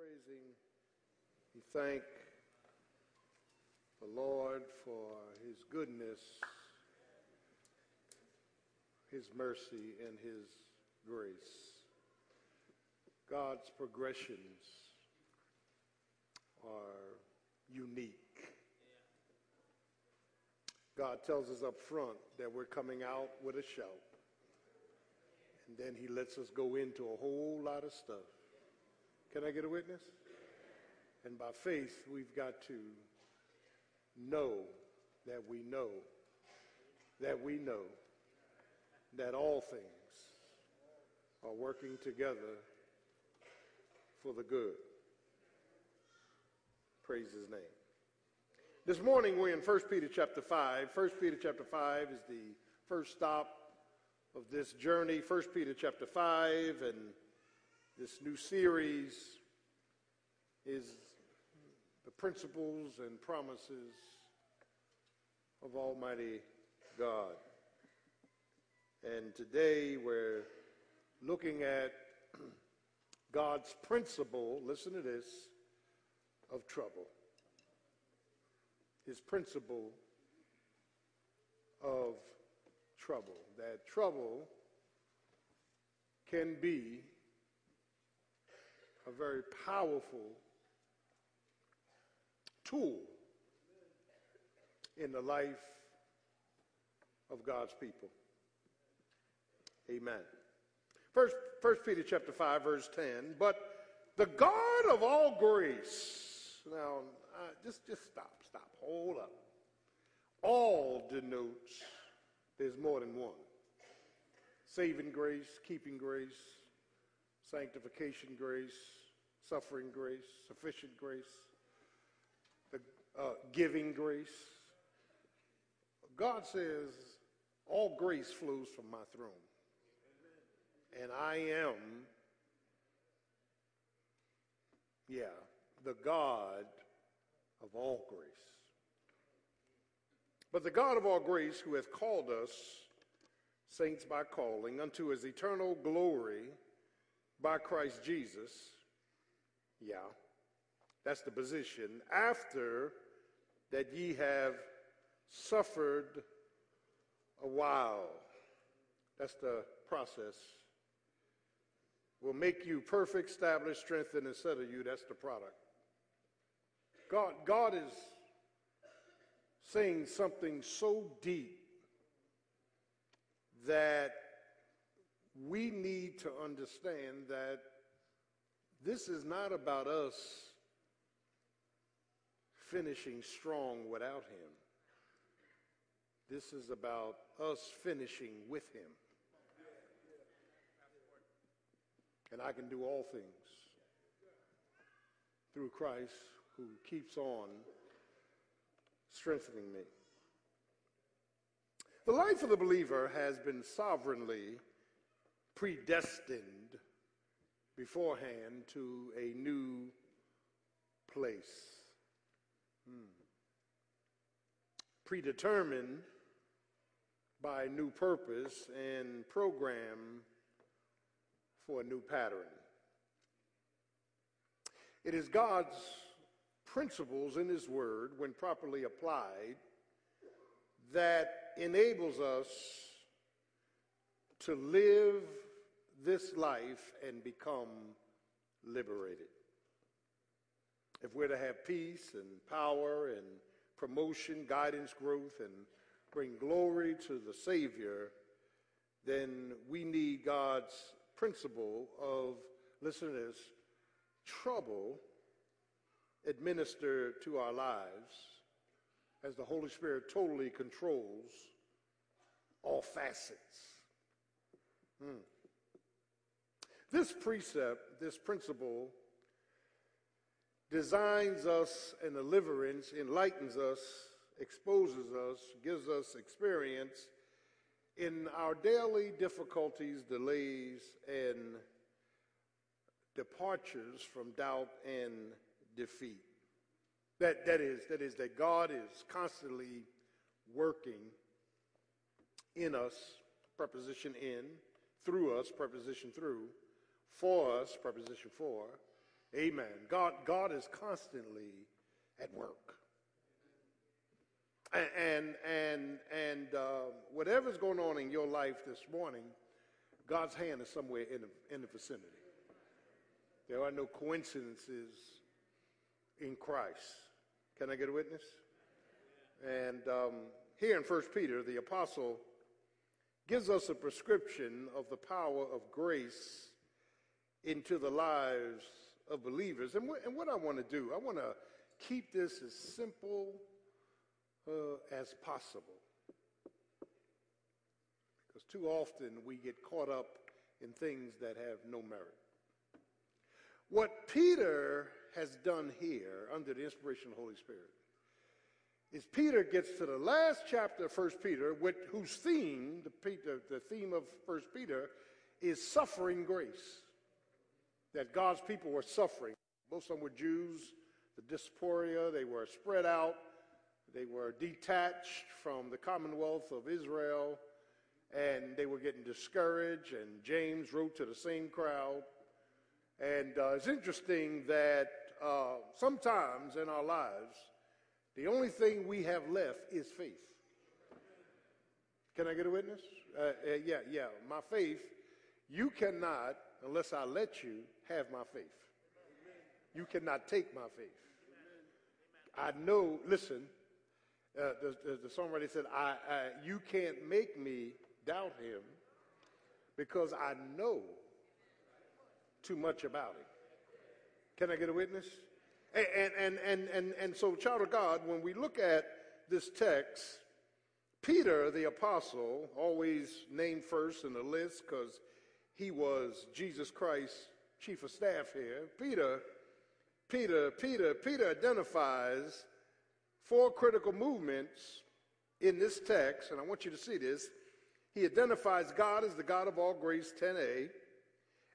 praising, we thank the Lord for his goodness, his mercy, and his grace. God's progressions are unique. God tells us up front that we're coming out with a shout. And then he lets us go into a whole lot of stuff. Can I get a witness? And by faith, we've got to know that we know that we know that all things are working together for the good. Praise his name. This morning we're in 1 Peter chapter 5. 1 Peter chapter 5 is the first stop of this journey. 1 Peter chapter 5 and this new series is the principles and promises of Almighty God. And today we're looking at God's principle, listen to this, of trouble. His principle of trouble. That trouble can be a very powerful tool in the life of God's people. Amen. First, First Peter chapter 5, verse 10. But the God of all grace. Now, uh, just, just stop, stop, hold up. All denotes there's more than one. Saving grace, keeping grace, sanctification grace, suffering grace, sufficient grace, the uh, giving grace. God says, all grace flows from my throne. And I am, yeah, the God of all grace. But the God of all grace, who hath called us, saints by calling, unto his eternal glory by Christ Jesus, yeah, that's the position, after that ye have suffered a while. That's the process. Will make you perfect, establish, strengthen, and settle you. That's the product. God, God is saying something so deep that we need to understand that this is not about us finishing strong without Him. This is about us finishing with Him. And I can do all things through Christ who keeps on strengthening me. The life of the believer has been sovereignly predestined beforehand to a new place. Hmm. Predetermined by new purpose and program for a new pattern. It is God's principles in His Word, when properly applied, that enables us to live this life and become liberated. If we're to have peace and power and promotion, guidance, growth, and bring glory to the Savior, then we need God's principle of, listen to this, trouble administered to our lives as the Holy Spirit totally controls all facets. Hmm. This precept, this principle, designs us and deliverance, enlightens us, exposes us, gives us experience in our daily difficulties, delays, and departures from doubt and defeat. That, that, is, that is, that God is constantly working in us, preposition in, through us, preposition through, for us, preposition for, Amen. God, God is constantly at work. And, and, and, uh, whatever's going on in your life this morning, God's hand is somewhere in the, in the vicinity. There are no coincidences in Christ. Can I get a witness? And um, here in 1 Peter, the apostle gives us a prescription of the power of grace into the lives of believers. And, wh- and what I want to do, I want to keep this as simple uh, as possible. Because too often we get caught up in things that have no merit. What Peter has done here under the inspiration of the Holy Spirit is Peter gets to the last chapter of 1 Peter, with, whose theme, the, the theme of 1 Peter, is suffering grace. That God's people were suffering. Most of them were Jews, the diaspora, they were spread out, they were detached from the commonwealth of Israel, and they were getting discouraged. And James wrote to the same crowd. And uh, it's interesting that uh, sometimes in our lives, the only thing we have left is faith. Can I get a witness? Uh, uh, yeah, yeah. My faith, you cannot, unless I let you, have my faith. You cannot take my faith. I know, listen, uh, the, the, the, songwriter said, I, I, You can't make me doubt him because I know too much about him. Can I get a witness? And, and, and, and, and so, child of God, when we look at this text, Peter, the apostle, always named first in the list because he was Jesus Christ's chief of staff here. Peter, Peter, Peter, Peter identifies four critical movements in this text, and I want you to see this. He identifies God as the God of all grace, 10a,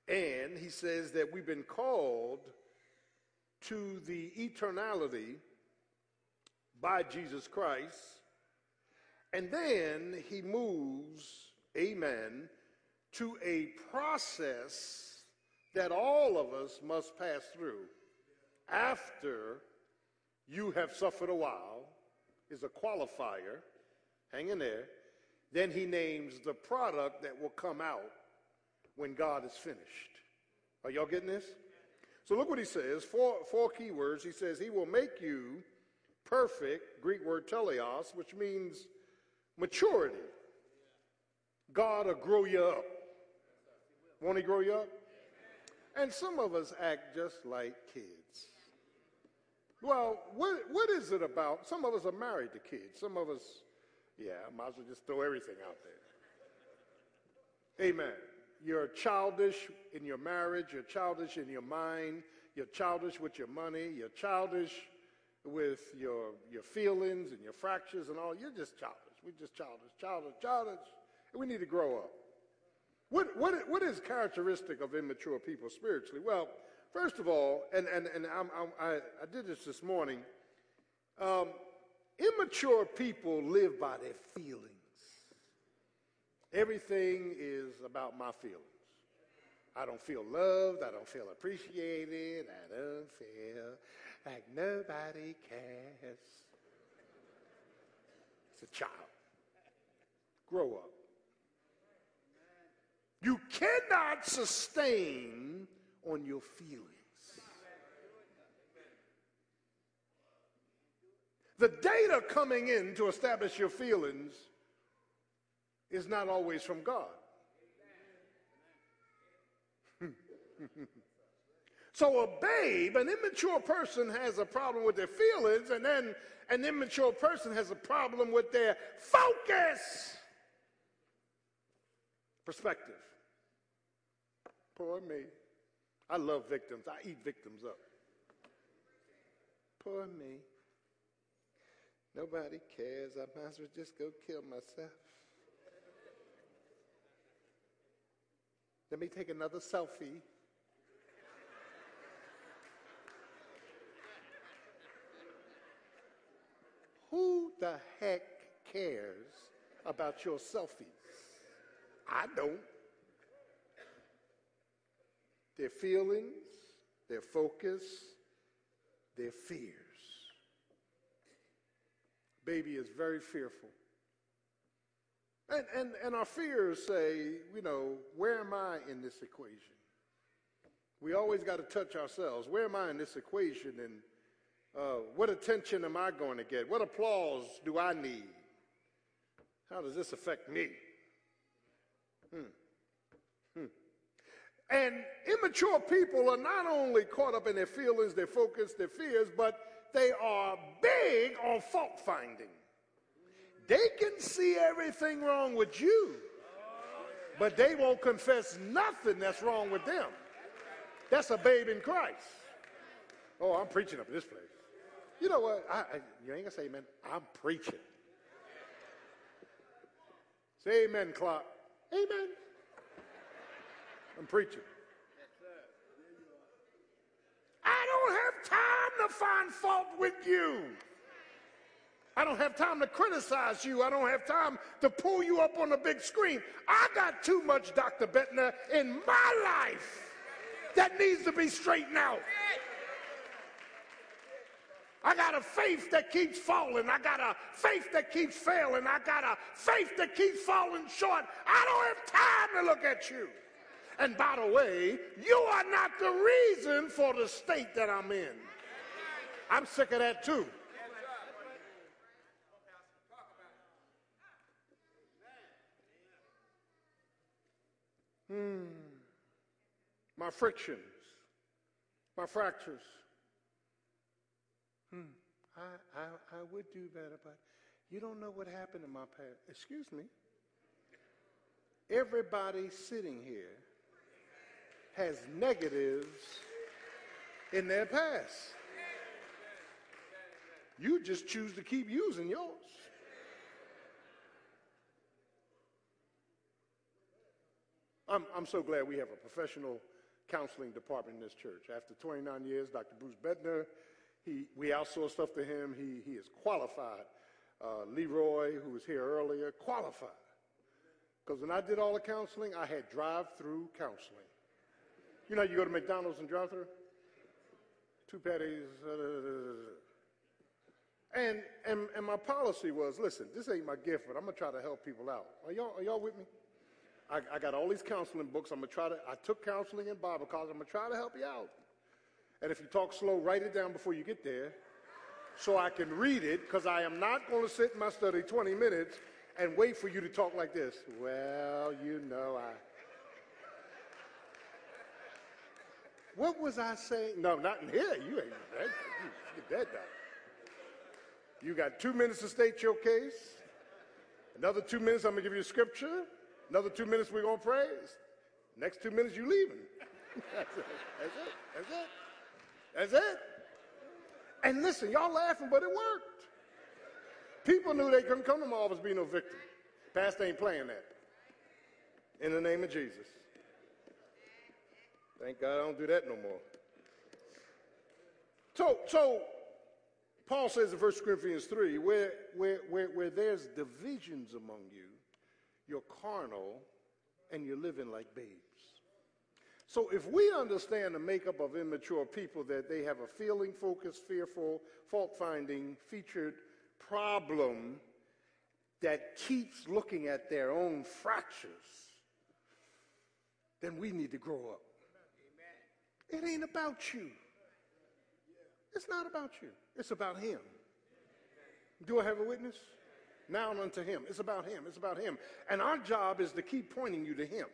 and he says that we've been called to the eternality by Jesus Christ. And then he moves, amen, to a process that all of us must pass through after you have suffered a while, is a qualifier. Hang in there. Then he names the product that will come out when God is finished. Are y'all getting this? So look what he says. Four, four key words. He says, He will make you perfect, Greek word teleos, which means maturity. God will grow you up. Won't he grow you up? And some of us act just like kids. Well, what, what is it about? Some of us are married to kids. Some of us, yeah, I might as well just throw everything out there. Amen. You're childish in your marriage, you're childish in your mind, you're childish with your money, you're childish with your, your feelings and your fractures and all. You're just childish. We're just childish, childish, childish. And we need to grow up. What, what, what is characteristic of immature people spiritually? Well, first of all, and, and, and I'm, I'm, i I, did this this morning, um, immature people live by their feelings. Everything is about my feelings. I don't feel loved. I don't feel appreciated. I don't feel like nobody cares. It's a child. Grow up. You cannot sustain on your feelings. The data coming in to establish your feelings is not always from God. so a babe, an immature person has a problem with their feelings, and then an immature person has a problem with their focus. Perspective. Poor me. I love victims. I eat victims up. Poor me. Nobody cares. I might as well just go kill myself. Let me take another selfie. Who the heck cares about your selfies? I don't. Their feelings, their focus, their fears. Baby is very fearful. And, and, and our fears say, you know, where am I in this equation? We always got to touch ourselves. Where am I in this equation? And uh, what attention am I going to get? What applause do I need? How does this affect me? Hmm. And immature people are not only caught up in their feelings, their focus, their fears, but they are big on fault finding. They can see everything wrong with you, but they won't confess nothing that's wrong with them. That's a babe in Christ. Oh, I'm preaching up in this place. You know what? I, I, you ain't gonna say amen. I'm preaching. Say amen, Clark. Amen. I'm preaching. I don't have time to find fault with you. I don't have time to criticize you. I don't have time to pull you up on the big screen. I got too much, Dr. Bettner, in my life that needs to be straightened out. I got a faith that keeps falling. I got a faith that keeps failing. I got a faith that keeps falling short. I don't have time to look at you. And by the way, you are not the reason for the state that I'm in. I'm sick of that too. Hmm. My frictions, my fractures. Hmm. I, I, I would do better, but you don't know what happened in my past. Excuse me. Everybody sitting here has negatives in their past. You just choose to keep using yours. I'm, I'm so glad we have a professional counseling department in this church. After 29 years, Dr. Bruce Bedner, he, we outsource stuff to him. He, he is qualified. Uh, Leroy, who was here earlier, qualified. Because when I did all the counseling, I had drive-through counseling. You know, you go to McDonald's and drive-through, two patties. Uh, and, and, and my policy was, listen, this ain't my gift, but I'm gonna try to help people out. Are y'all, are y'all with me? I, I got all these counseling books. I'm gonna try to. I took counseling in Bible college. I'm gonna try to help you out. And if you talk slow, write it down before you get there, so I can read it. Because I am not going to sit in my study 20 minutes and wait for you to talk like this. Well, you know, I. What was I saying? No, not in here. You ain't that. You get that down. You got two minutes to state your case. Another two minutes, I'm to give you a scripture. Another two minutes, we're to praise. Next two minutes, you leaving. That's it. That's it. That's it. That's it. And listen, y'all laughing, but it worked. People knew they couldn't come to my office be no victim. Pastor ain't playing that. In the name of Jesus. Thank God I don't do that no more. So, so Paul says in 1 Corinthians 3, where, where, where, where there's divisions among you, you're carnal and you're living like babes. So if we understand the makeup of immature people that they have a feeling focused, fearful, fault finding, featured problem that keeps looking at their own fractures, then we need to grow up. It ain't about you. It's not about you. It's about him. Do I have a witness? Now unto him. It's about him. It's about him. And our job is to keep pointing you to him.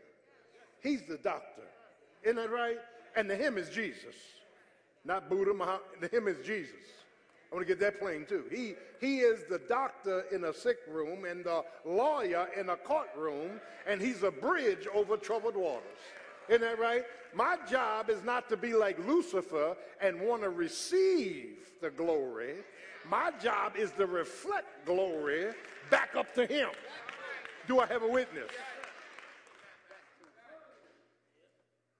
He's the doctor. Isn't that right? And the him is Jesus. Not Buddha, Muhammad. The him is Jesus. I want to get that plain too. He, he is the doctor in a sick room and the lawyer in a courtroom, and he's a bridge over troubled waters. Isn't that right? My job is not to be like Lucifer and want to receive the glory. My job is to reflect glory back up to him. Do I have a witness?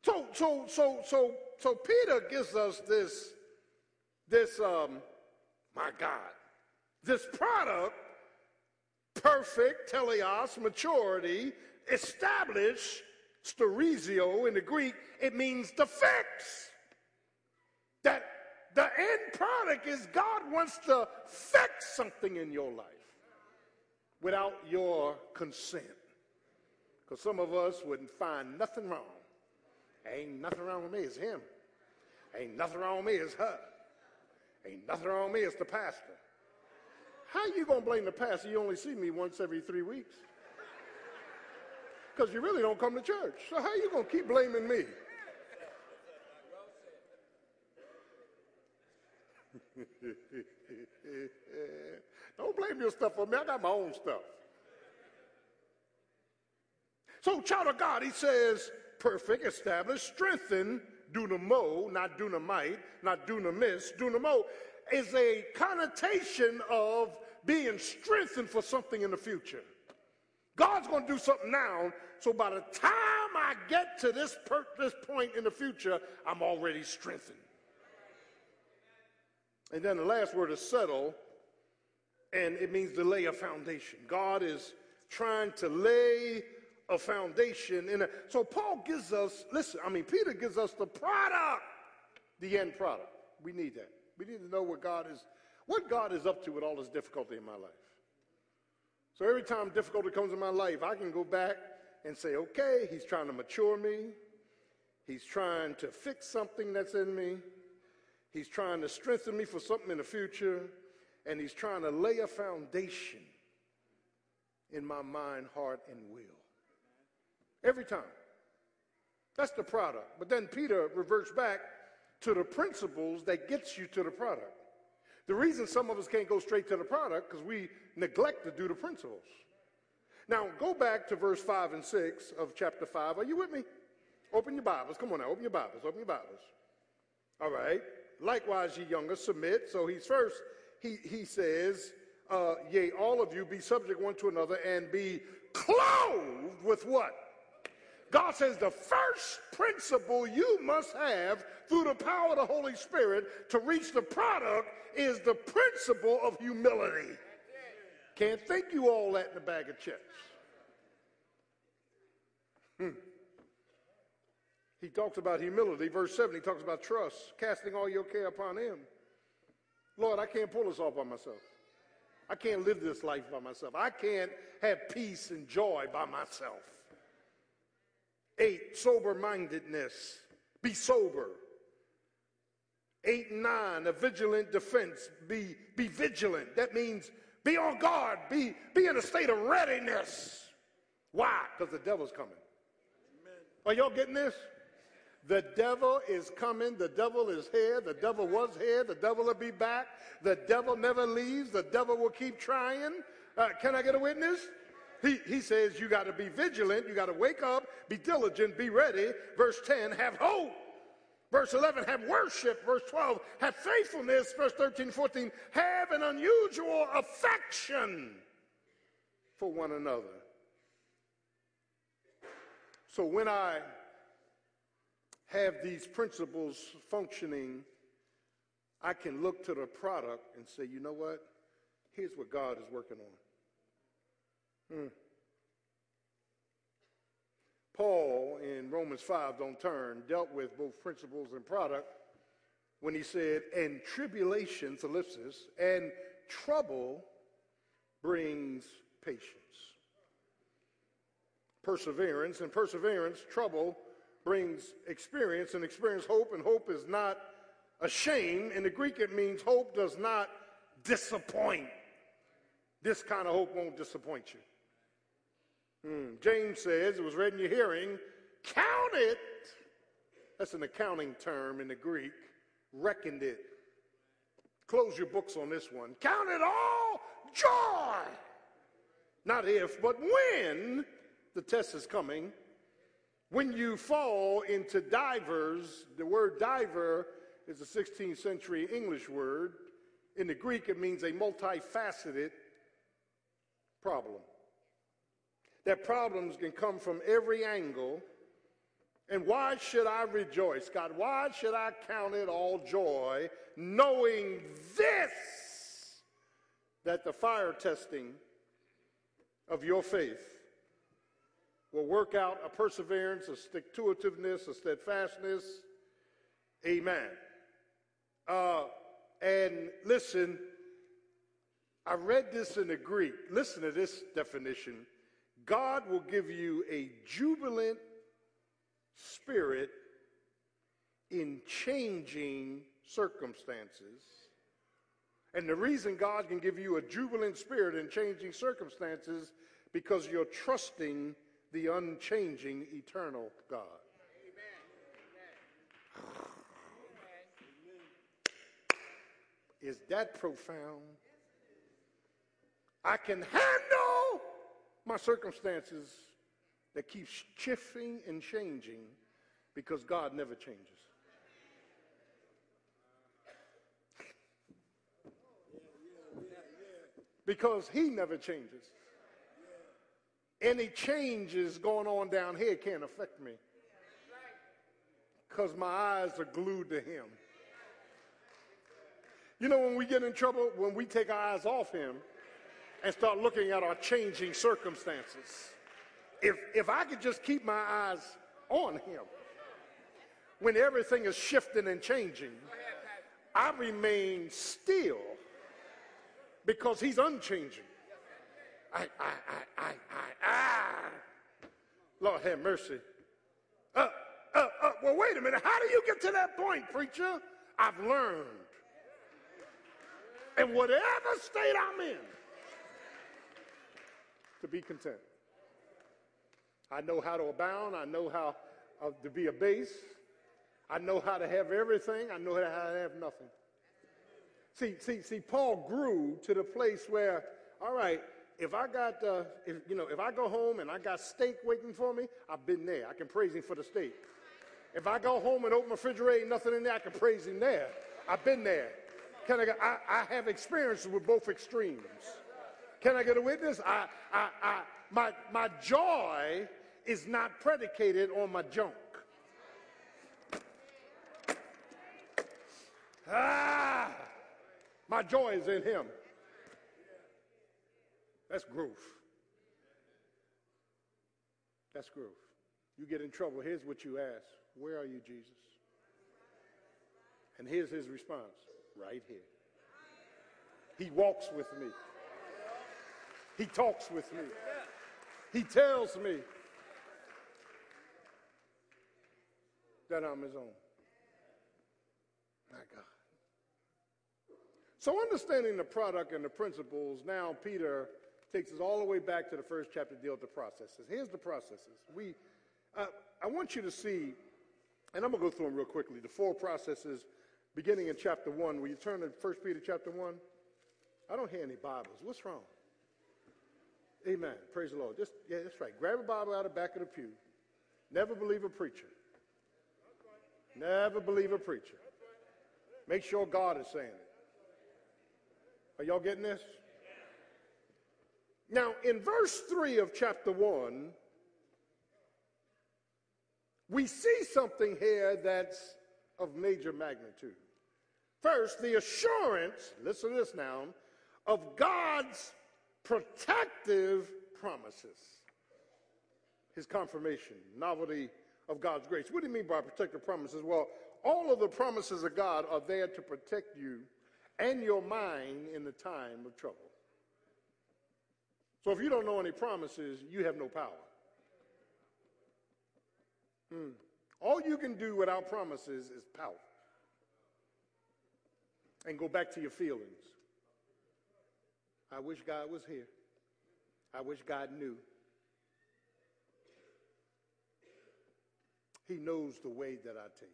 So, so, so, so, so Peter gives us this, this, um, my God, this product, perfect, teleos, maturity, established, sterizo in the Greek, it means to fix. That the end product is God wants to fix something in your life without your consent. Because some of us wouldn't find nothing wrong. Ain't nothing wrong with me, it's him. Ain't nothing wrong with me, it's her. Ain't nothing wrong with me, it's the pastor. How you gonna blame the pastor? You only see me once every three weeks. Because you really don't come to church. So how are you gonna keep blaming me? don't blame your stuff on me. I got my own stuff. So, child of God, he says, perfect, established, strengthened, dunamo, not dunamite, not dunamis. Dunamo is a connotation of being strengthened for something in the future. God's going to do something now, so by the time I get to this, per- this point in the future, I'm already strengthened. And then the last word is settle, and it means to lay a foundation. God is trying to lay a foundation. In a, so Paul gives us, listen, I mean, Peter gives us the product, the end product. We need that. We need to know what God is, what God is up to with all this difficulty in my life. So every time difficulty comes in my life, I can go back and say, okay, he's trying to mature me. He's trying to fix something that's in me. He's trying to strengthen me for something in the future. And he's trying to lay a foundation in my mind, heart, and will. Every time. That's the product. But then Peter reverts back to the principles that gets you to the product. The reason some of us can't go straight to the product because we neglect to do the principles. Now, go back to verse 5 and 6 of chapter 5. Are you with me? Open your Bibles. Come on now, open your Bibles. Open your Bibles. All right. Likewise, ye younger, submit. So he's first, he, he says, uh, Yea, all of you be subject one to another and be clothed with what? God says the first principle you must have through the power of the Holy Spirit to reach the product is the principle of humility. Can't think you all that in a bag of chips. Hmm. He talks about humility. Verse 7, he talks about trust, casting all your care upon him. Lord, I can't pull this off by myself. I can't live this life by myself. I can't have peace and joy by myself. Eight, sober mindedness. Be sober. Eight and nine, a vigilant defense. Be, be vigilant. That means be on guard. Be, be in a state of readiness. Why? Because the devil's coming. Are y'all getting this? The devil is coming. The devil is here. The devil was here. The devil will be back. The devil never leaves. The devil will keep trying. Uh, can I get a witness? He, he says you got to be vigilant. You got to wake up, be diligent, be ready. Verse 10, have hope. Verse 11, have worship. Verse 12, have faithfulness. Verse 13, 14, have an unusual affection for one another. So when I have these principles functioning, I can look to the product and say, you know what? Here's what God is working on. Hmm. Paul in Romans 5, don't turn, dealt with both principles and product when he said, and tribulation, ellipsis, and trouble brings patience. Perseverance, and perseverance, trouble brings experience, and experience hope, and hope is not a shame. In the Greek, it means hope does not disappoint. This kind of hope won't disappoint you. Hmm. James says, it was read in your hearing, count it. That's an accounting term in the Greek. Reckoned it. Close your books on this one. Count it all joy. Not if, but when the test is coming. When you fall into divers, the word diver is a 16th century English word. In the Greek, it means a multifaceted problem that problems can come from every angle. And why should I rejoice, God? Why should I count it all joy, knowing this, that the fire testing of your faith will work out a perseverance, a stick to itiveness, a steadfastness. Amen. Uh, and listen, I read this in the Greek. Listen to this definition God will give you a jubilant spirit in changing circumstances. And the reason God can give you a jubilant spirit in changing circumstances because you're trusting the unchanging eternal God. Amen. Is that profound? I can handle my circumstances that keep shifting and changing because God never changes. because he never changes. Any changes going on down here can't affect me because my eyes are glued to him. You know, when we get in trouble, when we take our eyes off him and start looking at our changing circumstances, if, if I could just keep my eyes on him when everything is shifting and changing, I remain still because he's unchanging. I, I, I, I, I, ah. Lord have mercy. Uh, uh, uh, well, wait a minute. How do you get to that point, preacher? I've learned. And whatever state I'm in, to be content. I know how to abound. I know how uh, to be a base. I know how to have everything. I know how to have nothing. See, see, see, Paul grew to the place where, all right, if I got, uh, if, you know, if I go home and I got steak waiting for me, I've been there. I can praise him for the steak. If I go home and open my refrigerator, nothing in there, I can praise him there. I've been there. Can I, I, I have experiences with both extremes. Can I get a witness? I, I, I, my, my joy is not predicated on my junk. Ah! My joy is in him. That's growth. That's growth. You get in trouble, here's what you ask Where are you, Jesus? And here's his response right here. He walks with me, he talks with me, he tells me that I'm his own. My God. So, understanding the product and the principles, now Peter takes us all the way back to the first chapter to deal with the processes. Here's the processes. We, uh, I want you to see, and I'm going to go through them real quickly, the four processes beginning in chapter 1. Will you turn to 1 Peter chapter 1? I don't hear any Bibles. What's wrong? Amen. Praise the Lord. Just, yeah, that's right. Grab a Bible out of the back of the pew. Never believe a preacher. Never believe a preacher. Make sure God is saying it. Are y'all getting this? Now, in verse 3 of chapter 1, we see something here that's of major magnitude. First, the assurance, listen to this now, of God's protective promises. His confirmation, novelty of God's grace. What do you mean by protective promises? Well, all of the promises of God are there to protect you and your mind in the time of trouble. So if you don't know any promises, you have no power. Hmm. All you can do without promises is pout and go back to your feelings. I wish God was here. I wish God knew. He knows the way that I take.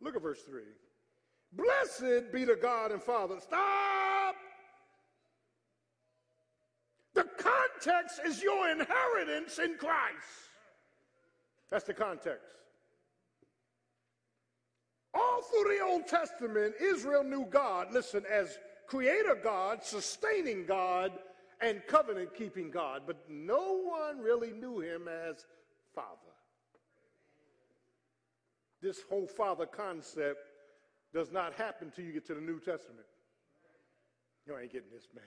Look at verse 3. Blessed be the God and Father. Stop! The context is your inheritance in Christ. That's the context. All through the Old Testament, Israel knew God, listen, as creator God, sustaining God, and covenant keeping God, but no one really knew him as Father. This whole father concept does not happen until you get to the New Testament. You ain't getting this, man.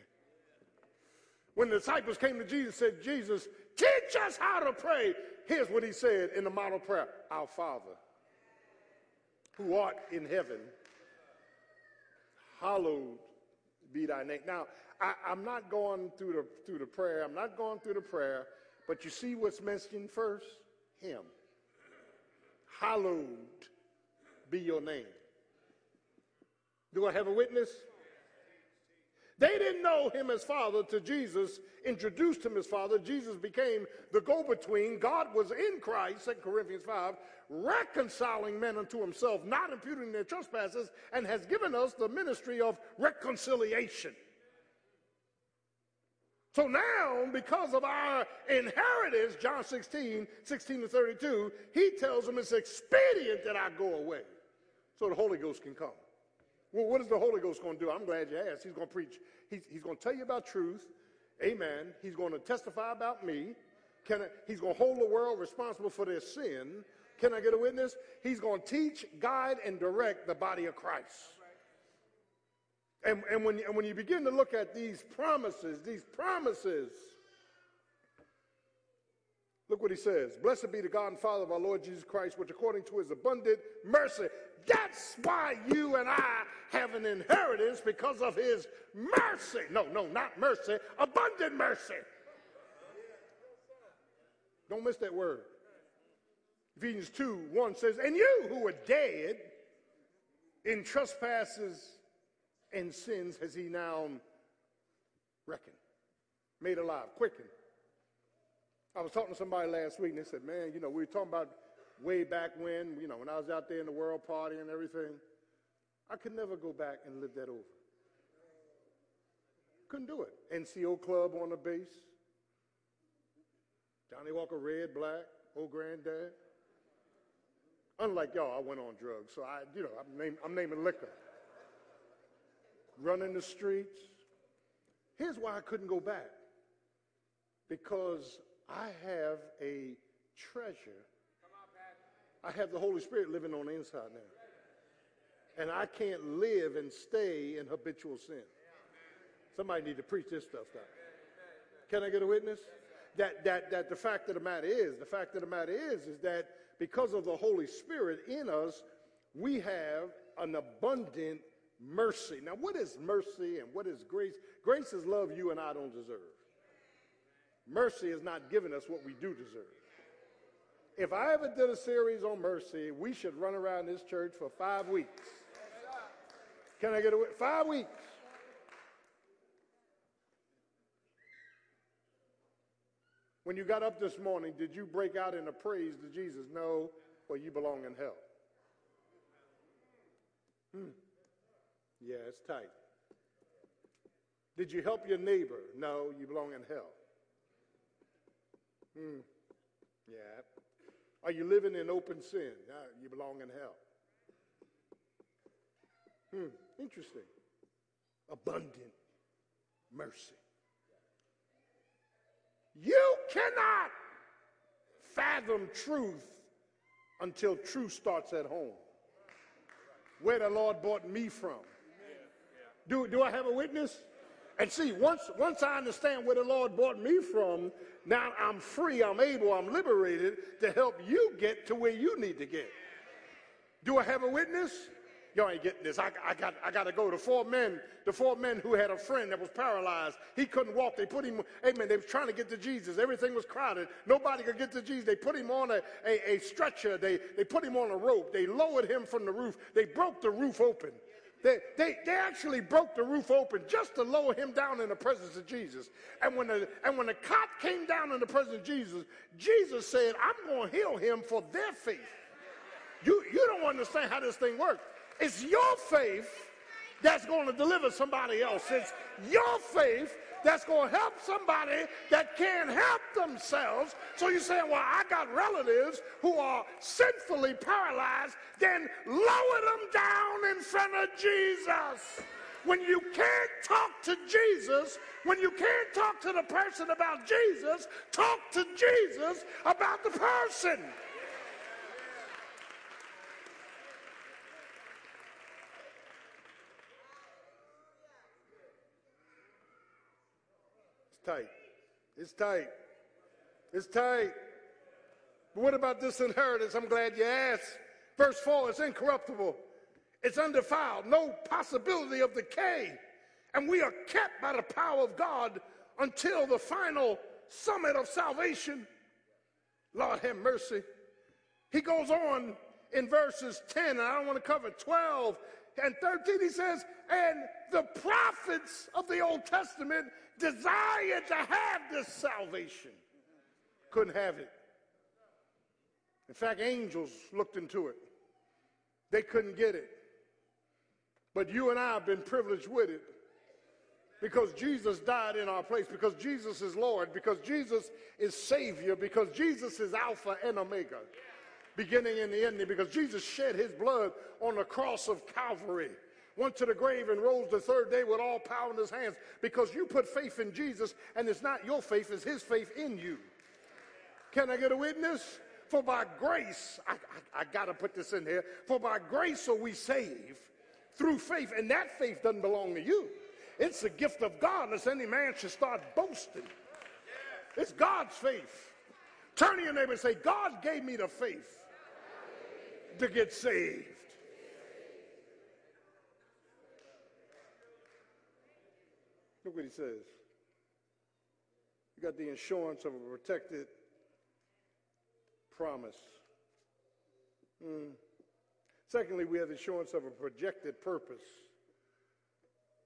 When the disciples came to Jesus said, Jesus, teach us how to pray. Here's what he said in the model prayer Our Father. Who art in heaven, hallowed be thy name. Now, I, am not going through the, through the prayer. I'm not going through the prayer, but you see what's mentioned first? Him. Hallowed be your name. Do I have a witness? They didn't know him as father till Jesus introduced him as father. Jesus became the go between. God was in Christ, 2 Corinthians 5, reconciling men unto himself, not imputing their trespasses, and has given us the ministry of reconciliation. So now, because of our inheritance, John 16, 16 to 32, he tells them it's expedient that I go away so the Holy Ghost can come. Well, what is the Holy Ghost going to do? I'm glad you asked. He's going to preach. He's, he's going to tell you about truth. Amen. He's going to testify about me. Can I, he's going to hold the world responsible for their sin. Can I get a witness? He's going to teach, guide, and direct the body of Christ. And, and, when, and when you begin to look at these promises, these promises, look what he says Blessed be the God and Father of our Lord Jesus Christ, which according to his abundant mercy, that's why you and I have an inheritance because of his mercy. No, no, not mercy, abundant mercy. Don't miss that word. Ephesians 2 1 says, And you who were dead in trespasses and sins has he now reckoned, made alive, quickened. I was talking to somebody last week and they said, Man, you know, we were talking about way back when, you know, when I was out there in the world party and everything. I could never go back and live that over. Couldn't do it. NCO club on the base. Johnnie Walker Red, Black, old granddad. Unlike y'all, I went on drugs, so I, you know, I'm, name, I'm naming liquor. Running the streets. Here's why I couldn't go back. Because I have a treasure I have the Holy Spirit living on the inside now. And I can't live and stay in habitual sin. Somebody need to preach this stuff down. Can I get a witness? That, that, that the fact of the matter is, the fact of the matter is, is that because of the Holy Spirit in us, we have an abundant mercy. Now, what is mercy and what is grace? Grace is love you and I don't deserve. Mercy is not giving us what we do deserve. If I ever did a series on mercy, we should run around this church for five weeks. Can I get away? Five weeks. When you got up this morning, did you break out in a praise to Jesus? No, or you belong in hell? Hmm. Yeah, it's tight. Did you help your neighbor? No, you belong in hell. Hmm. Yeah, are you living in open sin? you belong in hell. Hmm, interesting. Abundant mercy. You cannot fathom truth until truth starts at home. Where the Lord brought me from. Do, do I have a witness? And see, once, once I understand where the Lord brought me from, now I'm free, I'm able, I'm liberated to help you get to where you need to get. Do I have a witness? Y'all ain't getting this. I, I got, I got to go. The four men, the four men who had a friend that was paralyzed. He couldn't walk. They put him, amen, they was trying to get to Jesus. Everything was crowded. Nobody could get to Jesus. They put him on a, a, a stretcher. They, they put him on a rope. They lowered him from the roof. They broke the roof open. They, they, they actually broke the roof open just to lower him down in the presence of Jesus. And when, the, and when the cot came down in the presence of Jesus, Jesus said, I'm going to heal him for their faith. You, you don't understand how this thing works. It's your faith that's going to deliver somebody else. It's your faith that's going to help somebody that can't help themselves. So you're saying, well, I got relatives who are sinfully paralyzed, then lower them down in front of Jesus. When you can't talk to Jesus, when you can't talk to the person about Jesus, talk to Jesus about the person. Tight. It's tight. It's tight. But what about this inheritance? I'm glad you asked. Verse 4 it's incorruptible, it's undefiled, no possibility of decay. And we are kept by the power of God until the final summit of salvation. Lord have mercy. He goes on in verses 10, and I don't want to cover 12 and 13. He says, And the prophets of the Old Testament desired to have this salvation, couldn't have it. In fact, angels looked into it, they couldn't get it. But you and I have been privileged with it because Jesus died in our place, because Jesus is Lord, because Jesus is Savior, because Jesus is Alpha and Omega, beginning and the ending, because Jesus shed his blood on the cross of Calvary, went to the grave and rose the third day with all power in his hands, because you put faith in Jesus, and it's not your faith, it's his faith in you. Can I get a witness? For by grace, I, I, I got to put this in here, for by grace are we saved through faith, and that faith doesn't belong to you. It's a gift of God, unless any man should start boasting. It's God's faith. Turn to your neighbor and say, God gave me the faith to get saved. Look what he says. You got the insurance of a protected promise. Mm. Secondly, we have the assurance of a projected purpose.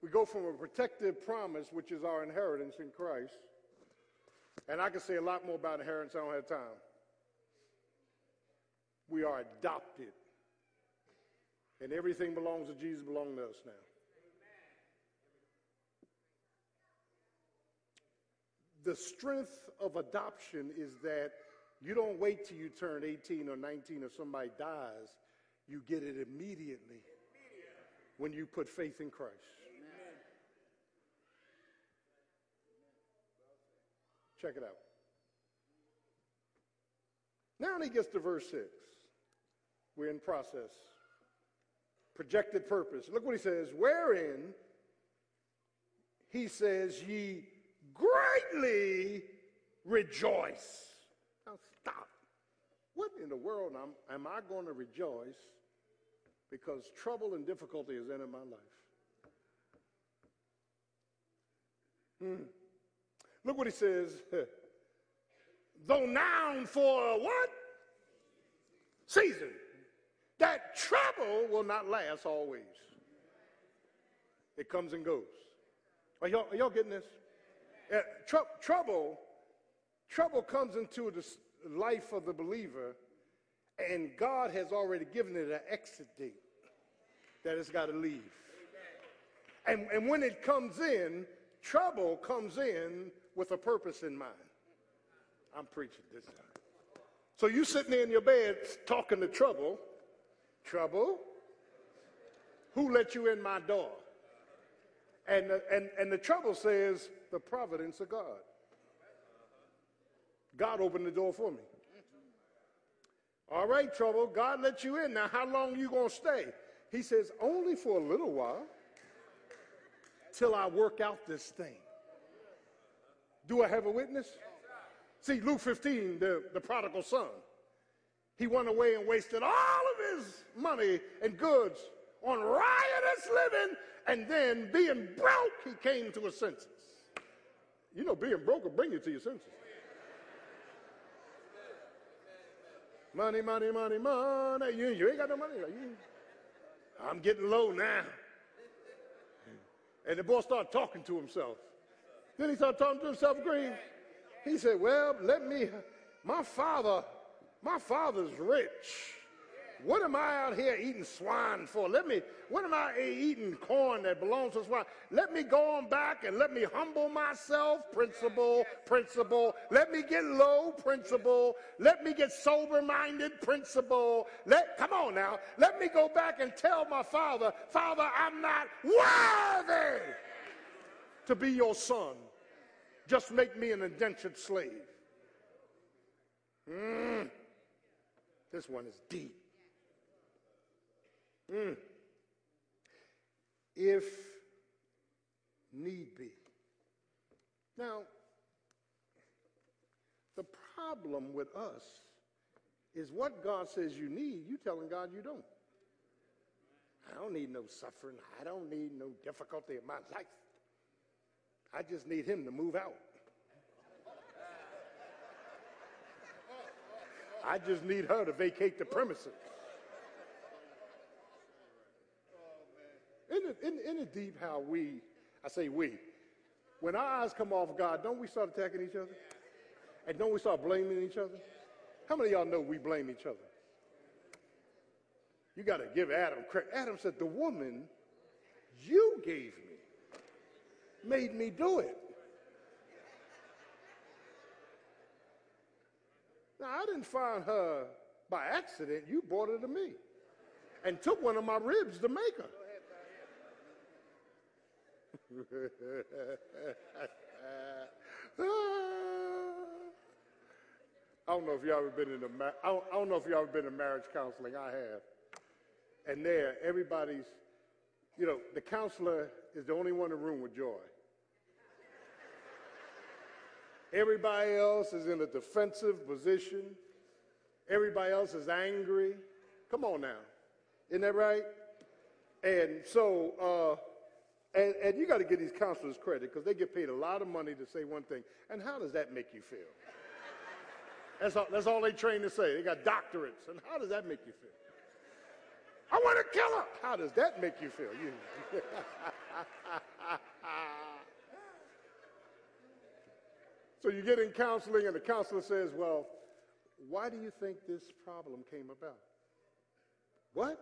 We go from a protective promise, which is our inheritance in Christ. And I can say a lot more about inheritance, I don't have time. We are adopted. And everything belongs to Jesus, belongs to us now. The strength of adoption is that you don't wait till you turn 18 or 19 or somebody dies. You get it immediately when you put faith in Christ. Check it out. Now he gets to verse 6. We're in process. Projected purpose. Look what he says. Wherein he says, ye greatly rejoice. Now stop. What in the world am, am I going to rejoice because trouble and difficulty is in my life? Hmm. Look what he says. Though now for what? Season. That trouble will not last always. It comes and goes. Are y'all, are y'all getting this? Uh, tr- trouble, trouble comes into the life of the believer, and God has already given it an exit date that it's got to leave. And, and when it comes in, trouble comes in with a purpose in mind. I'm preaching this time. So you sitting there in your bed talking to trouble. Trouble? Who let you in my door? And, and, and the trouble says the providence of God. God opened the door for me. All right, trouble. God let you in. Now, how long you going to stay? He says, only for a little while till I work out this thing. Do I have a witness? See, Luke 15, the, the prodigal son, he went away and wasted all of his money and goods on riotous living, and then being broke, he came to his senses. You know, being broke will bring you to your senses. Money, money, money, money. You, you ain't got no money. You, I'm getting low now. And the boy started talking to himself. Then he started talking to himself, Green. He said, Well, let me, my father, my father's rich. What am I out here eating swine for? Let me, what am I eating corn that belongs to swine? Let me go on back and let me humble myself, principle, principle. Let me get low, principle. Let me get sober minded, principle. Let, come on now. Let me go back and tell my father, Father, I'm not worthy to be your son. Just make me an indentured slave. Mm. This one is deep. Mm. If need be. Now, the problem with us is what God says you need, you telling God you don't. I don't need no suffering. I don't need no difficulty in my life. I just need him to move out. I just need her to vacate the premises. It, isn't, isn't it deep how we, I say we, when our eyes come off God, don't we start attacking each other? And don't we start blaming each other? How many of y'all know we blame each other? You got to give Adam credit. Adam said, The woman you gave me made me do it. Now, I didn't find her by accident. You brought her to me and took one of my ribs to make her. I don't know if y'all ever been in a ma- I don't, I don't know if y'all ever been in marriage counseling. I have. And there, everybody's, you know, the counselor is the only one in the room with joy. Everybody else is in a defensive position. Everybody else is angry. Come on now. Isn't that right? And so, uh, and, and you got to give these counselors credit because they get paid a lot of money to say one thing. And how does that make you feel? That's all, that's all they train to say. They got doctorates. And how does that make you feel? I want to kill her. How does that make you feel? You, so you get in counseling, and the counselor says, Well, why do you think this problem came about? What?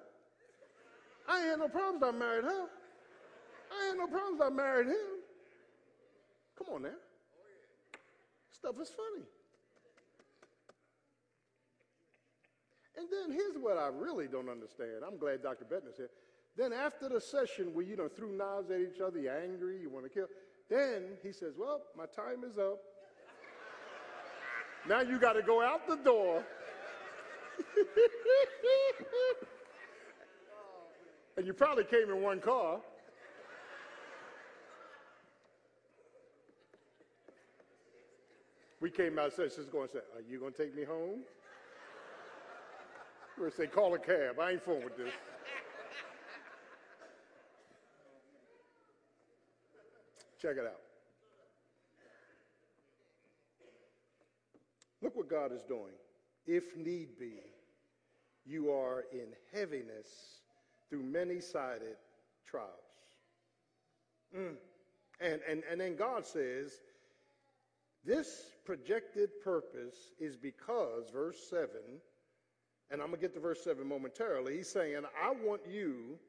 I ain't had no problems I married her. I ain't no problems I married him. Come on now. Stuff is funny. And then here's what I really don't understand. I'm glad Dr. Bettner's here. Then after the session where you know threw knives at each other, you're angry, you want to kill. Then he says, "Well, my time is up. now you got to go out the door." and you probably came in one car. We came outside. She's going to say, "Are you going to take me home?" We're going to say, call a cab. I ain't fooling with this. Check it out. Look what God is doing. If need be, you are in heaviness through many sided trials. Mm. And, and, and then God says, this projected purpose is because, verse 7, and I'm going to get to verse 7 momentarily. He's saying, I want you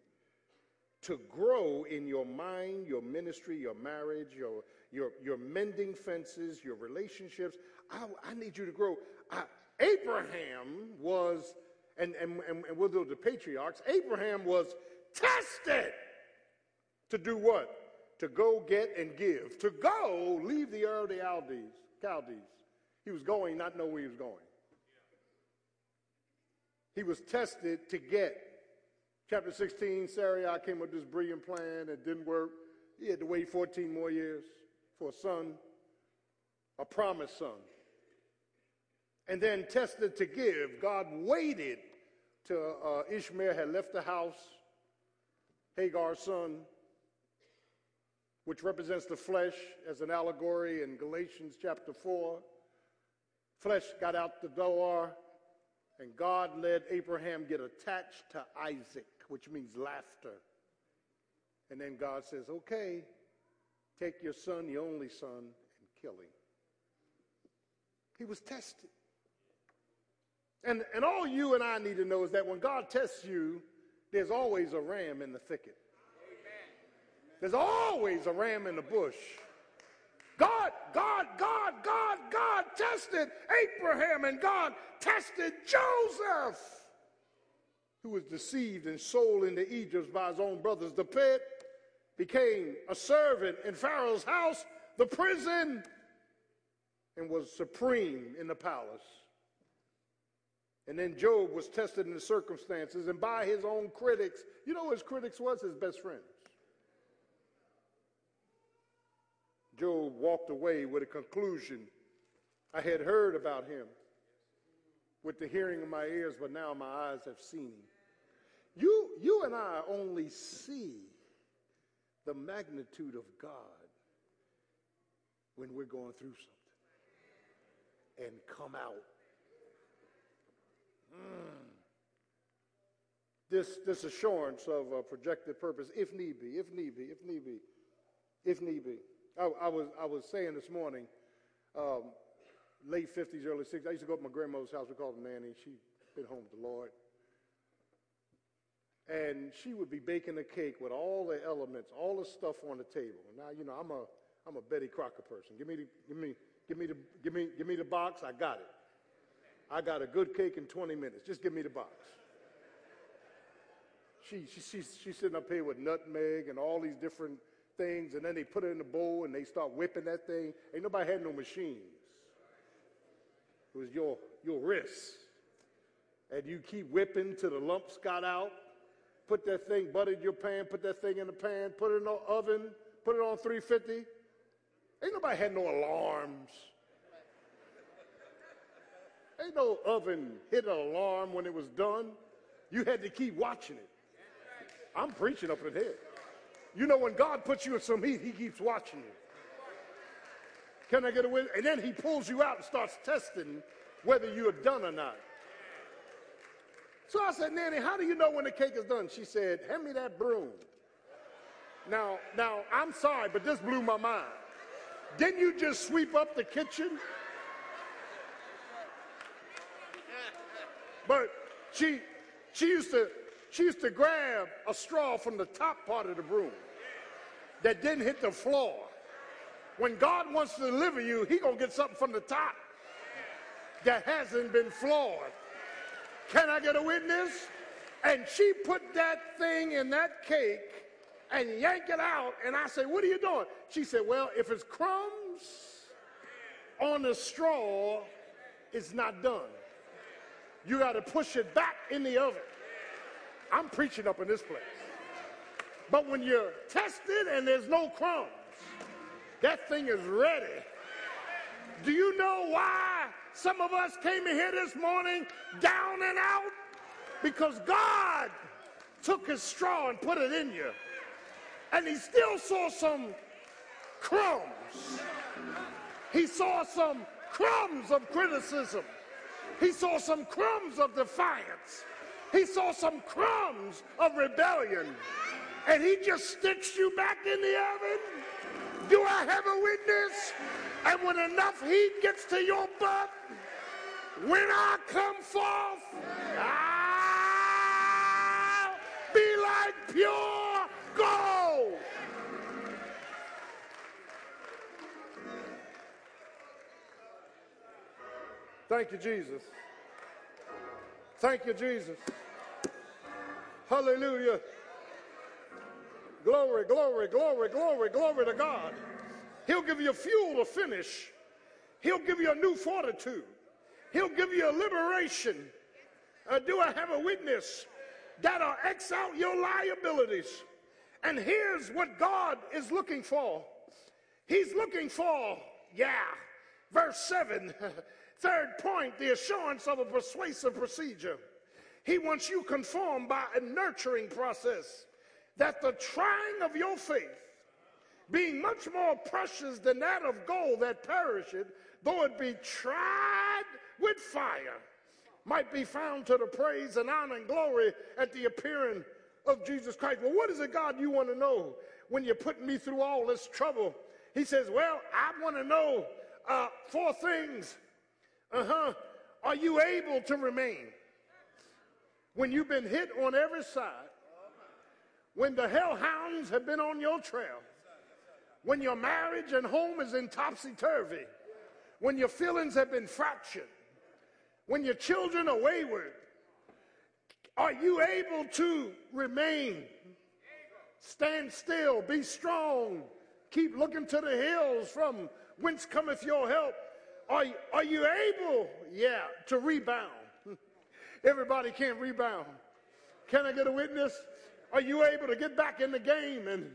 to grow in your mind, your ministry, your marriage, your, your, your mending fences, your relationships. I, I need you to grow. I, Abraham was, and, and, and we'll do the patriarchs, Abraham was tested to do what? To go get and give. To go, leave the Ur of the Chaldees. Chaldees. He was going, not know where he was going. He was tested to get. Chapter 16, Sarai came up with this brilliant plan. It didn't work. He had to wait 14 more years for a son, a promised son. And then tested to give. God waited till uh, Ishmael had left the house, Hagar's son, which represents the flesh as an allegory in Galatians chapter 4. Flesh got out the door, and God let Abraham get attached to Isaac, which means laughter. And then God says, okay, take your son, the only son, and kill him. He was tested. And, and all you and I need to know is that when God tests you, there's always a ram in the thicket. There's always a ram in the bush. God, God, God, God, God tested Abraham and God tested Joseph, who was deceived and sold into Egypt by his own brothers. The pit became a servant in Pharaoh's house, the prison, and was supreme in the palace. And then Job was tested in the circumstances and by his own critics. You know his critics was? His best friends. Job walked away with a conclusion. I had heard about him. with the hearing of my ears, but now my eyes have seen him. You, you and I only see the magnitude of God when we're going through something and come out. Mm. This, this assurance of a projected purpose, if need be, if need be, if need be, if need be. I, I was, I was saying this morning, um, late 50s, early 60s, I used to go up to my grandmother's house. We called her Nanny. She'd been home with the Lord. And she would be baking a cake with all the elements, all the stuff on the table. Now, you know, I'm a, I'm a Betty Crocker person. Give me the, give me, give me the, give me, give me the box. I got it. I got a good cake in 20 minutes. Just give me the box. She, she, she's, she's sitting up here with nutmeg and all these different things, and then they put it in the bowl and they start whipping that thing. Ain't nobody had no machines. It was your, your wrists. And you keep whipping till the lumps got out. Put that thing, buttered your pan, put that thing in the pan, put it in the oven, put it on 350. Ain't nobody had no alarms. Ain't no oven hit an alarm when it was done. You had to keep watching it. I'm preaching up in here. You know, when God puts you in some heat, He keeps watching you. Can I get away? And then He pulls you out and starts testing whether you are done or not. So I said, Nanny, how do you know when the cake is done? She said, hand me that broom. Now, now, I'm sorry, but this blew my mind. Didn't you just sweep up the kitchen? But she, she used to, she used to grab a straw from the top part of the broom that didn't hit the floor. When God wants to deliver you, he gonna get something from the top that hasn't been floored. Can I get a witness? And she put that thing in that cake and yanked it out. And I said, What are you doing? She said, Well, if it's crumbs on the straw, it's not done. You got to push it back in the oven. I'm preaching up in this place. But when you're tested and there's no crumbs, that thing is ready. Do you know why some of us came in here this morning down and out? Because God took his straw and put it in you. And he still saw some crumbs. He saw some crumbs of criticism. He saw some crumbs of defiance. He saw some crumbs of rebellion and he just sticks you back in the oven? Do I have a witness? And when enough heat gets to your butt, when I come forth, I'll be like pure gold. Thank you, Jesus. Thank you, Jesus. Hallelujah. Glory, glory, glory, glory, glory to God. He'll give you fuel to finish. He'll give you a new fortitude. He'll give you a liberation. Uh, do I have a witness that'll X out your liabilities? And here's what God is looking for. He's looking for, yeah, verse 7, third point, the assurance of a persuasive procedure. He wants you conformed by a nurturing process that the trying of your faith, being much more precious than that of gold that perisheth, though it be tried with fire, might be found to the praise and honor and glory at the appearing of Jesus Christ. Well, what is it, God, you want to know when you're putting me through all this trouble? He says, Well, I want to know uh, four things. Uh huh. Are you able to remain? When you've been hit on every side, when the hellhounds have been on your trail, when your marriage and home is in topsy turvy, when your feelings have been fractured, when your children are wayward, are you able to remain? Stand still, be strong, keep looking to the hills from whence cometh your help. Are, are you able, yeah, to rebound? Everybody can't rebound. Can I get a witness? Are you able to get back in the game and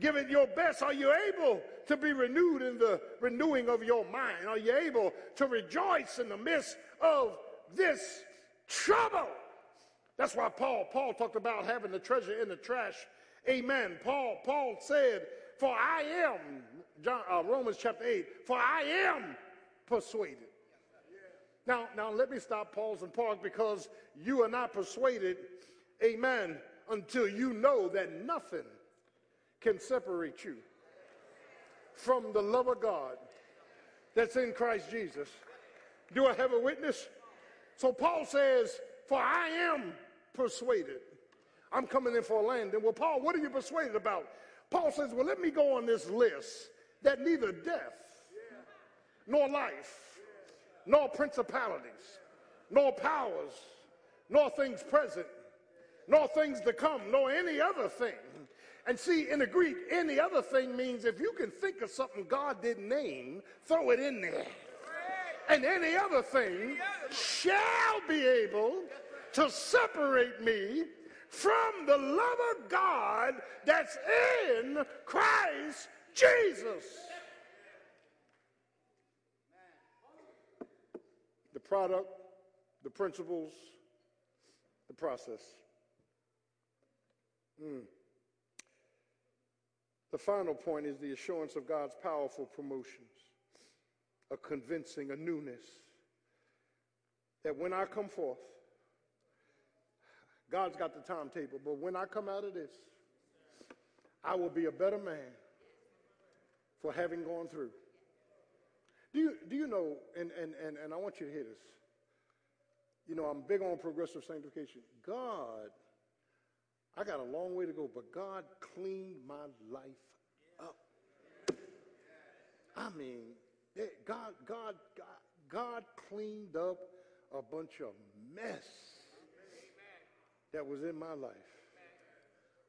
give it your best? Are you able to be renewed in the renewing of your mind? Are you able to rejoice in the midst of this trouble. That's why Paul, Paul talked about having the treasure in the trash. Amen. Paul, Paul said, for I am, John, uh, Romans chapter 8, for I am persuaded. Now, now let me stop, pause, and park because you are not persuaded, amen, until you know that nothing can separate you from the love of God that's in Christ Jesus. Do I have a witness? So Paul says, For I am persuaded. I'm coming in for a landing. Well, Paul, what are you persuaded about? Paul says, Well, let me go on this list that neither death, nor life, nor principalities, nor powers, nor things present, nor things to come, nor any other thing. And see, in the Greek, any other thing means if you can think of something God didn't name, throw it in there. And any other thing shall be able to separate me from the love of God that's in Christ Jesus. Product, the principles, the process. Mm. The final point is the assurance of God's powerful promotions, a convincing, a newness. That when I come forth, God's got the timetable, but when I come out of this, I will be a better man for having gone through. Do you, do you know, and, and, and, and I want you to hear this. You know, I'm big on progressive sanctification. God, I got a long way to go, but God cleaned my life up. I mean, eh, God, God, God, God cleaned up a bunch of mess that was in my life.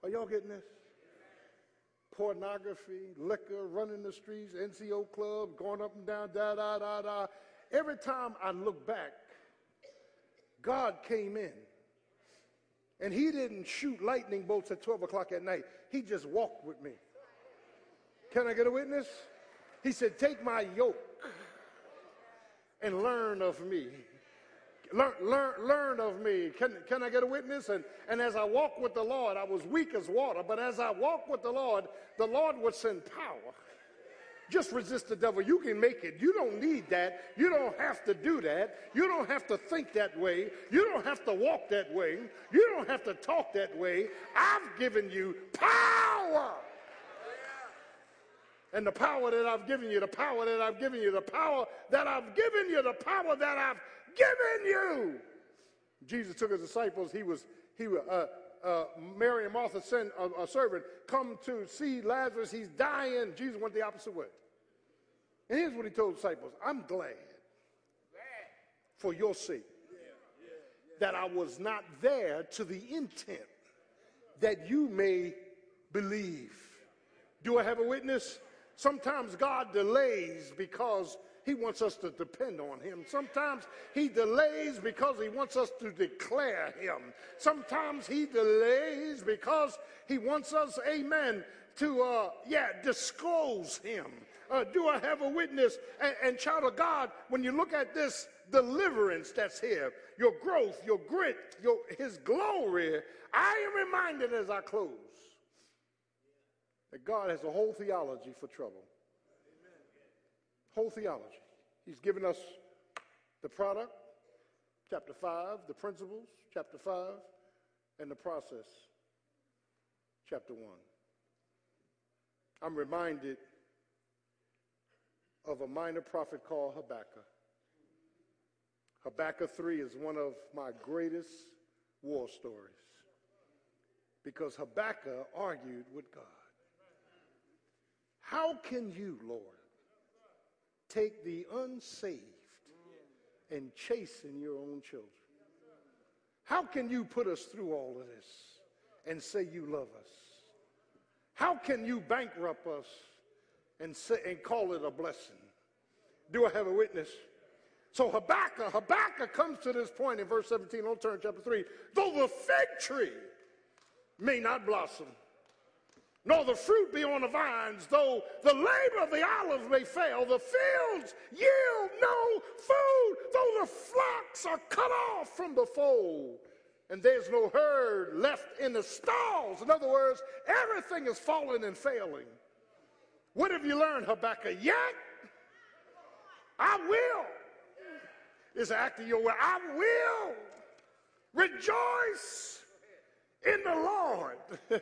Are y'all getting this? Pornography, liquor, running the streets, NCO club, going up and down, da da da da. Every time I look back, God came in. And he didn't shoot lightning bolts at 12 o'clock at night. He just walked with me. Can I get a witness? He said, Take my yoke and learn of me. Learn, learn, learn of me. Can, can I get a witness? And, and as I walk with the Lord, I was weak as water, but as I walk with the Lord, the Lord would send power. Just resist the devil. You can make it. You don't need that. You don't have to do that. You don't have to think that way. You don't have to walk that way. You don't have to talk that way. I've given you power. And the power that I've given you, the power that I've given you, the power that I've given you, the power that I've given you. Jesus took his disciples. He was, he uh, uh, Mary and Martha sent a, a, servant, come to see Lazarus. He's dying. Jesus went the opposite way. And here's what he told disciples I'm glad for your sake that I was not there to the intent that you may believe. Do I have a witness? Sometimes God delays because he wants us to depend on him. Sometimes he delays because he wants us to declare him. Sometimes he delays because he wants us, amen, to, uh, yeah, disclose him. Uh, do I have a witness? And, and child of God, when you look at this deliverance that's here, your growth, your grit, your, his glory, I am reminded as I close that God has a whole theology for trouble whole theology. He's given us the product, chapter 5, the principles, chapter 5, and the process, chapter 1. I'm reminded of a minor prophet called Habakkuk. Habakkuk 3 is one of my greatest war stories because Habakkuk argued with God. How can you, Lord, take the unsaved and chasten your own children. How can you put us through all of this and say you love us? How can you bankrupt us and, say, and call it a blessing? Do I have a witness? So Habakkuk, Habakkuk comes to this point in verse 17, on turn chapter 3. Though the fig tree may not blossom, nor the fruit be on the vines, though the labor of the olive may fail, the fields yield no food, though the flocks are cut off from the fold, and there's no herd left in the stalls. In other words, everything is falling and failing. What have you learned, Habakkuk? Yet I will. Is acting your way. I will rejoice in the Lord.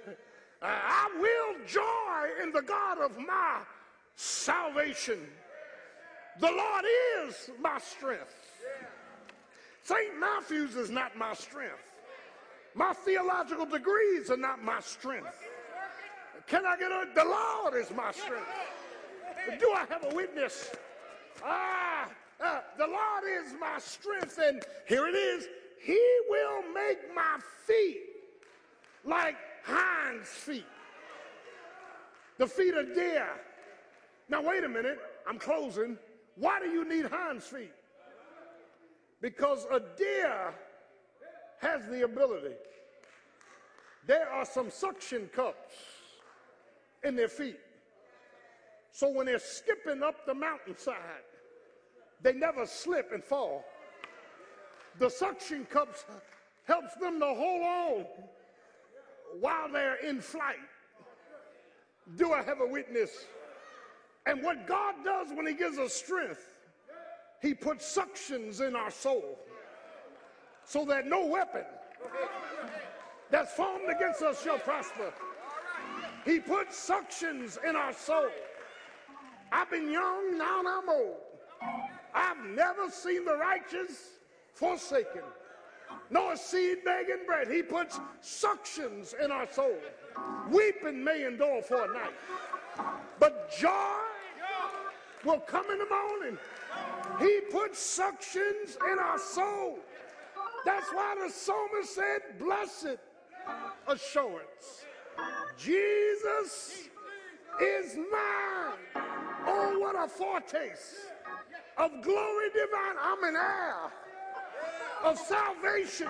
I will joy in the God of my salvation. The Lord is my strength. St. Matthew's is not my strength. My theological degrees are not my strength. Can I get a? The Lord is my strength. Do I have a witness? Ah, uh, the Lord is my strength, and here it is. He will make my feet like hinds feet, the feet of deer. Now, wait a minute, I'm closing. Why do you need hinds feet? Because a deer has the ability. There are some suction cups in their feet. So when they're skipping up the mountainside, they never slip and fall. The suction cups helps them to hold on while they're in flight. Do I have a witness? And what God does when He gives us strength, He puts suctions in our soul so that no weapon that's formed against us shall prosper. He puts suctions in our soul. I've been young, now I'm old. I've never seen the righteous forsaken nor seed begging bread. He puts suctions in our soul. Weeping may endure for a night, but joy will come in the morning. He puts suctions in our soul. That's why the psalmist said, Blessed assurance. Jesus is mine. Oh, what a foretaste of glory divine. I'm an heir of salvation.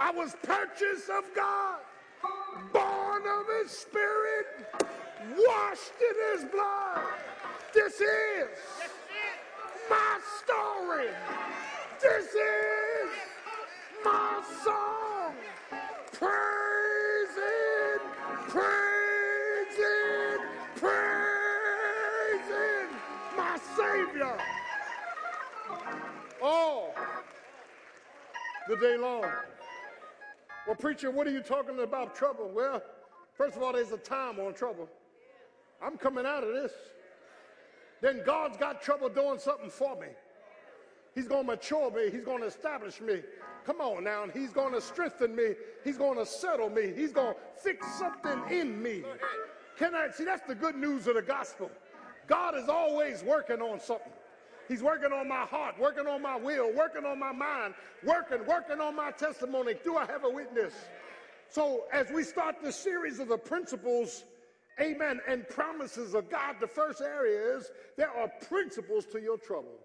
I was purchased of God, born of His Spirit, washed in His blood. This is my story. This is my song. Praise it, praise it, praise it, my Savior. The day long. Well, preacher, what are you talking about trouble? Well, first of all, there's a time on trouble. I'm coming out of this. Then God's got trouble doing something for me. He's going to mature me. He's going to establish me. Come on now. And he's going to strengthen me. He's going to settle me. He's going to fix something in me. Can I see? That's the good news of the gospel. God is always working on something. He's working on my heart, working on my will, working on my mind, working, working on my testimony. Do I have a witness? So, as we start the series of the principles, amen, and promises of God, the first area is there are principles to your trouble.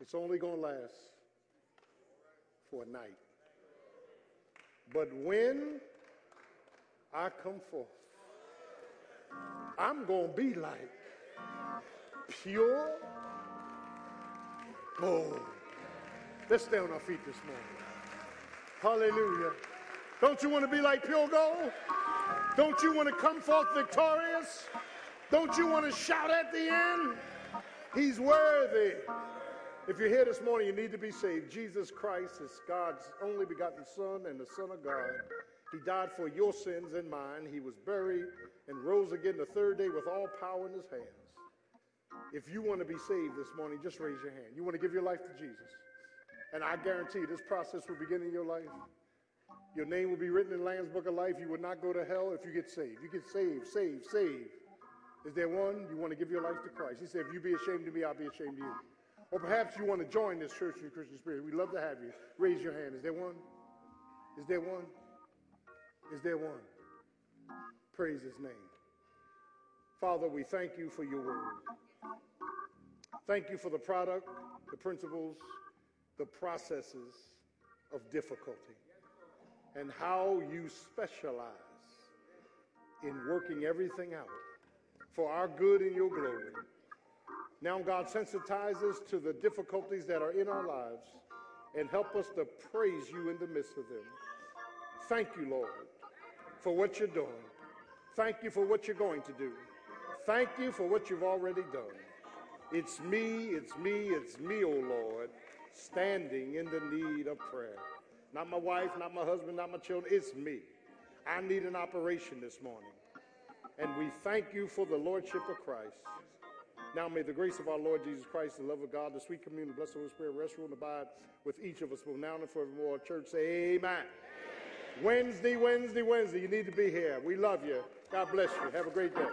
It's only going to last for a night. But when I come forth, I'm going to be like pure gold. Let's stay on our feet this morning. Hallelujah. Don't you want to be like pure gold? Don't you want to come forth victorious? Don't you want to shout at the end? He's worthy. If you're here this morning, you need to be saved. Jesus Christ is God's only begotten Son and the Son of God. He died for your sins and mine. He was buried and rose again the third day with all power in his hands. If you want to be saved this morning, just raise your hand. You want to give your life to Jesus. And I guarantee this process will begin in your life. Your name will be written in the Lamb's Book of Life. You will not go to hell if you get saved. You get saved, saved, saved. Is there one? You want to give your life to Christ. He said, if you be ashamed of me, I'll be ashamed of you. Or perhaps you want to join this church in the Christian spirit. We'd love to have you. Raise your hand. Is there one? Is there one? Is there one? Praise his name. Father, we thank you for your word. Thank you for the product, the principles, the processes of difficulty. and how you specialize in working everything out for our good and your glory. Now, God, sensitize us to the difficulties that are in our lives and help us to praise you in the midst of them. Thank you, Lord, for what you're doing. Thank you for what you're going to do. Thank you for what you've already done. It's me, it's me, it's me, oh Lord, standing in the need of prayer. Not my wife, not my husband, not my children. It's me. I need an operation this morning. And we thank you for the Lordship of Christ. Now may the grace of our Lord Jesus Christ, the love of God, the sweet communion, the blessed Holy Spirit rest, rule, and abide with each of us both now and forevermore. Church say amen. amen. Wednesday, Wednesday, Wednesday. You need to be here. We love you. God bless you. Have a great day.